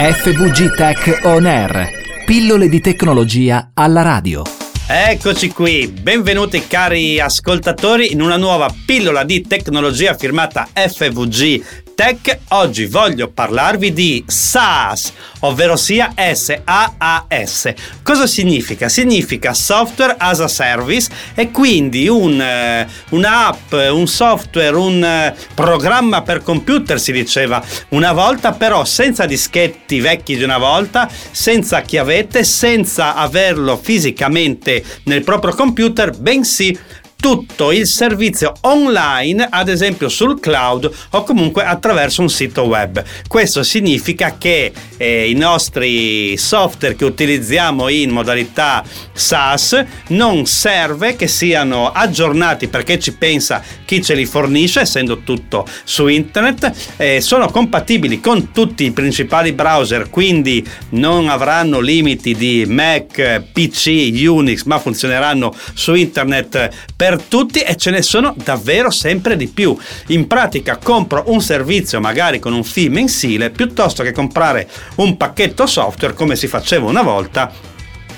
FVG Tech On Air. Pillole di tecnologia alla radio. Eccoci qui, benvenuti cari ascoltatori in una nuova pillola di tecnologia firmata FVG Tech. Oggi voglio parlarvi di SaaS, ovvero sia S-A-A-S. Cosa significa? Significa Software as a Service e quindi un, uh, un'app, un software, un uh, programma per computer si diceva una volta, però senza dischetti vecchi di una volta, senza chiavette, senza averlo fisicamente nel proprio computer, bensì tutto il servizio online, ad esempio sul cloud o comunque attraverso un sito web. Questo significa che eh, i nostri software che utilizziamo in modalità SaaS non serve che siano aggiornati perché ci pensa chi ce li fornisce, essendo tutto su internet, eh, sono compatibili con tutti i principali browser, quindi non avranno limiti di Mac, PC, Unix, ma funzioneranno su internet per per tutti e ce ne sono davvero sempre di più. In pratica compro un servizio magari con un fee mensile piuttosto che comprare un pacchetto software come si faceva una volta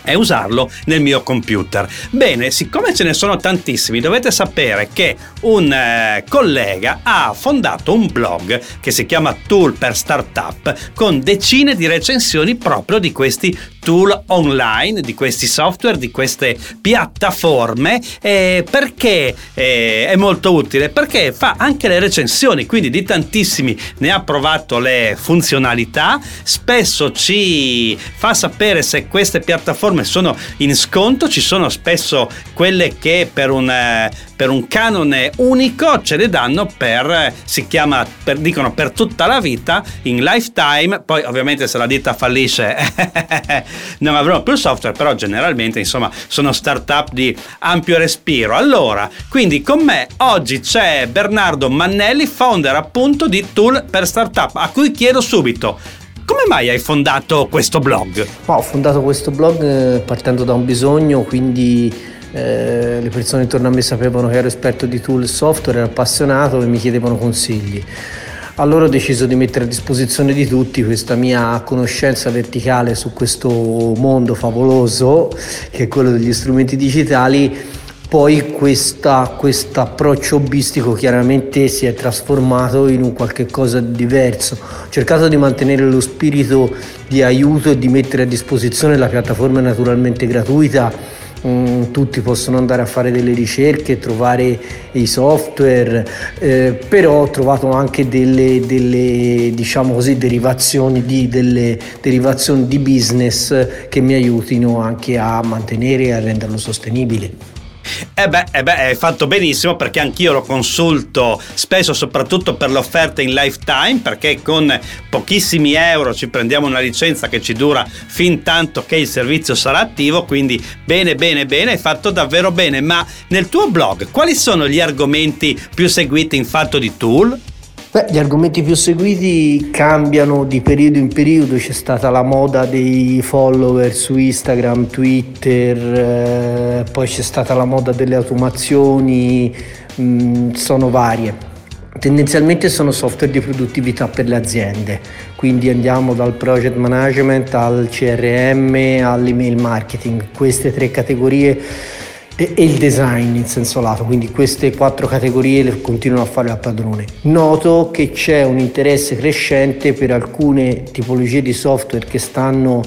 e usarlo nel mio computer. Bene, siccome ce ne sono tantissimi, dovete sapere che un eh, collega ha fondato un blog che si chiama Tool per Startup con decine di recensioni proprio di questi tool online, di questi software, di queste piattaforme, eh, perché eh, è molto utile? Perché fa anche le recensioni, quindi di tantissimi ne ha provato le funzionalità, spesso ci fa sapere se queste piattaforme sono in sconto, ci sono spesso quelle che per un, eh, per un canone unico ce le danno per, si chiama, per, dicono per tutta la vita, in lifetime, poi ovviamente se la ditta fallisce non avremo più software, però generalmente insomma sono startup di ampio respiro. Allora, quindi con me oggi c'è Bernardo Mannelli, founder appunto di Tool per Startup, a cui chiedo subito come mai hai fondato questo blog? ho fondato questo blog eh, partendo da un bisogno, quindi eh, le persone intorno a me sapevano che ero esperto di tool software, ero appassionato e mi chiedevano consigli. Allora ho deciso di mettere a disposizione di tutti questa mia conoscenza verticale su questo mondo favoloso che è quello degli strumenti digitali. Poi questo approccio hobbistico chiaramente si è trasformato in un qualche cosa di diverso. Ho cercato di mantenere lo spirito di aiuto e di mettere a disposizione la piattaforma naturalmente gratuita Mm, tutti possono andare a fare delle ricerche, trovare i software, eh, però ho trovato anche delle, delle diciamo così, derivazioni, di, delle derivazioni di business che mi aiutino anche a mantenere e a renderlo sostenibile. Eh beh, eh beh, hai fatto benissimo perché anch'io lo consulto spesso, soprattutto per le offerte in lifetime, perché con pochissimi euro ci prendiamo una licenza che ci dura fin tanto che il servizio sarà attivo. Quindi bene, bene, bene, hai fatto davvero bene. Ma nel tuo blog, quali sono gli argomenti più seguiti in fatto di tool? Beh, gli argomenti più seguiti cambiano di periodo in periodo, c'è stata la moda dei follower su Instagram, Twitter, eh, poi c'è stata la moda delle automazioni, mh, mm, sono varie. Tendenzialmente sono software di produttività per le aziende, quindi andiamo dal project management al CRM all'email marketing, queste tre categorie e, il design in senso lato, quindi queste quattro categorie le continuano a fare la padrone. Noto che c'è un interesse crescente per alcune tipologie di software che stanno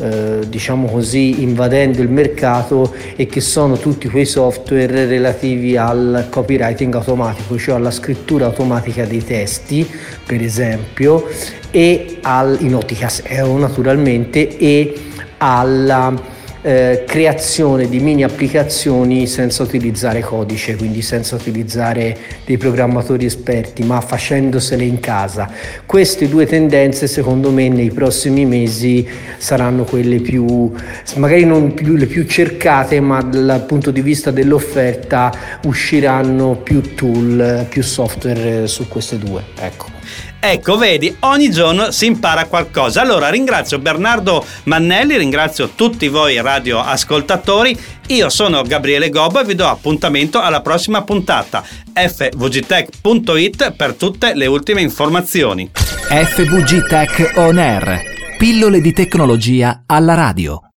eh, diciamo così invadendo il mercato e che sono tutti quei software relativi al copywriting automatico, cioè alla scrittura automatica dei testi, per esempio, e al, in ottica SEO naturalmente e alla eh, creazione di mini applicazioni senza utilizzare codice, quindi senza utilizzare dei programmatori esperti, ma facendosele in casa. Queste due tendenze secondo me nei prossimi mesi saranno quelle più, magari non più, le più cercate, ma dal punto di vista dell'offerta usciranno più tool, più software su queste due. Ecco. Ecco, vedi, ogni giorno si impara qualcosa. Allora ringrazio Bernardo Mannelli, ringrazio tutti voi radioascoltatori. Io sono Gabriele Gobbo e vi do appuntamento alla prossima puntata. fvgtech.it per tutte le ultime informazioni. FVG Tech On Air Pillole di tecnologia alla radio.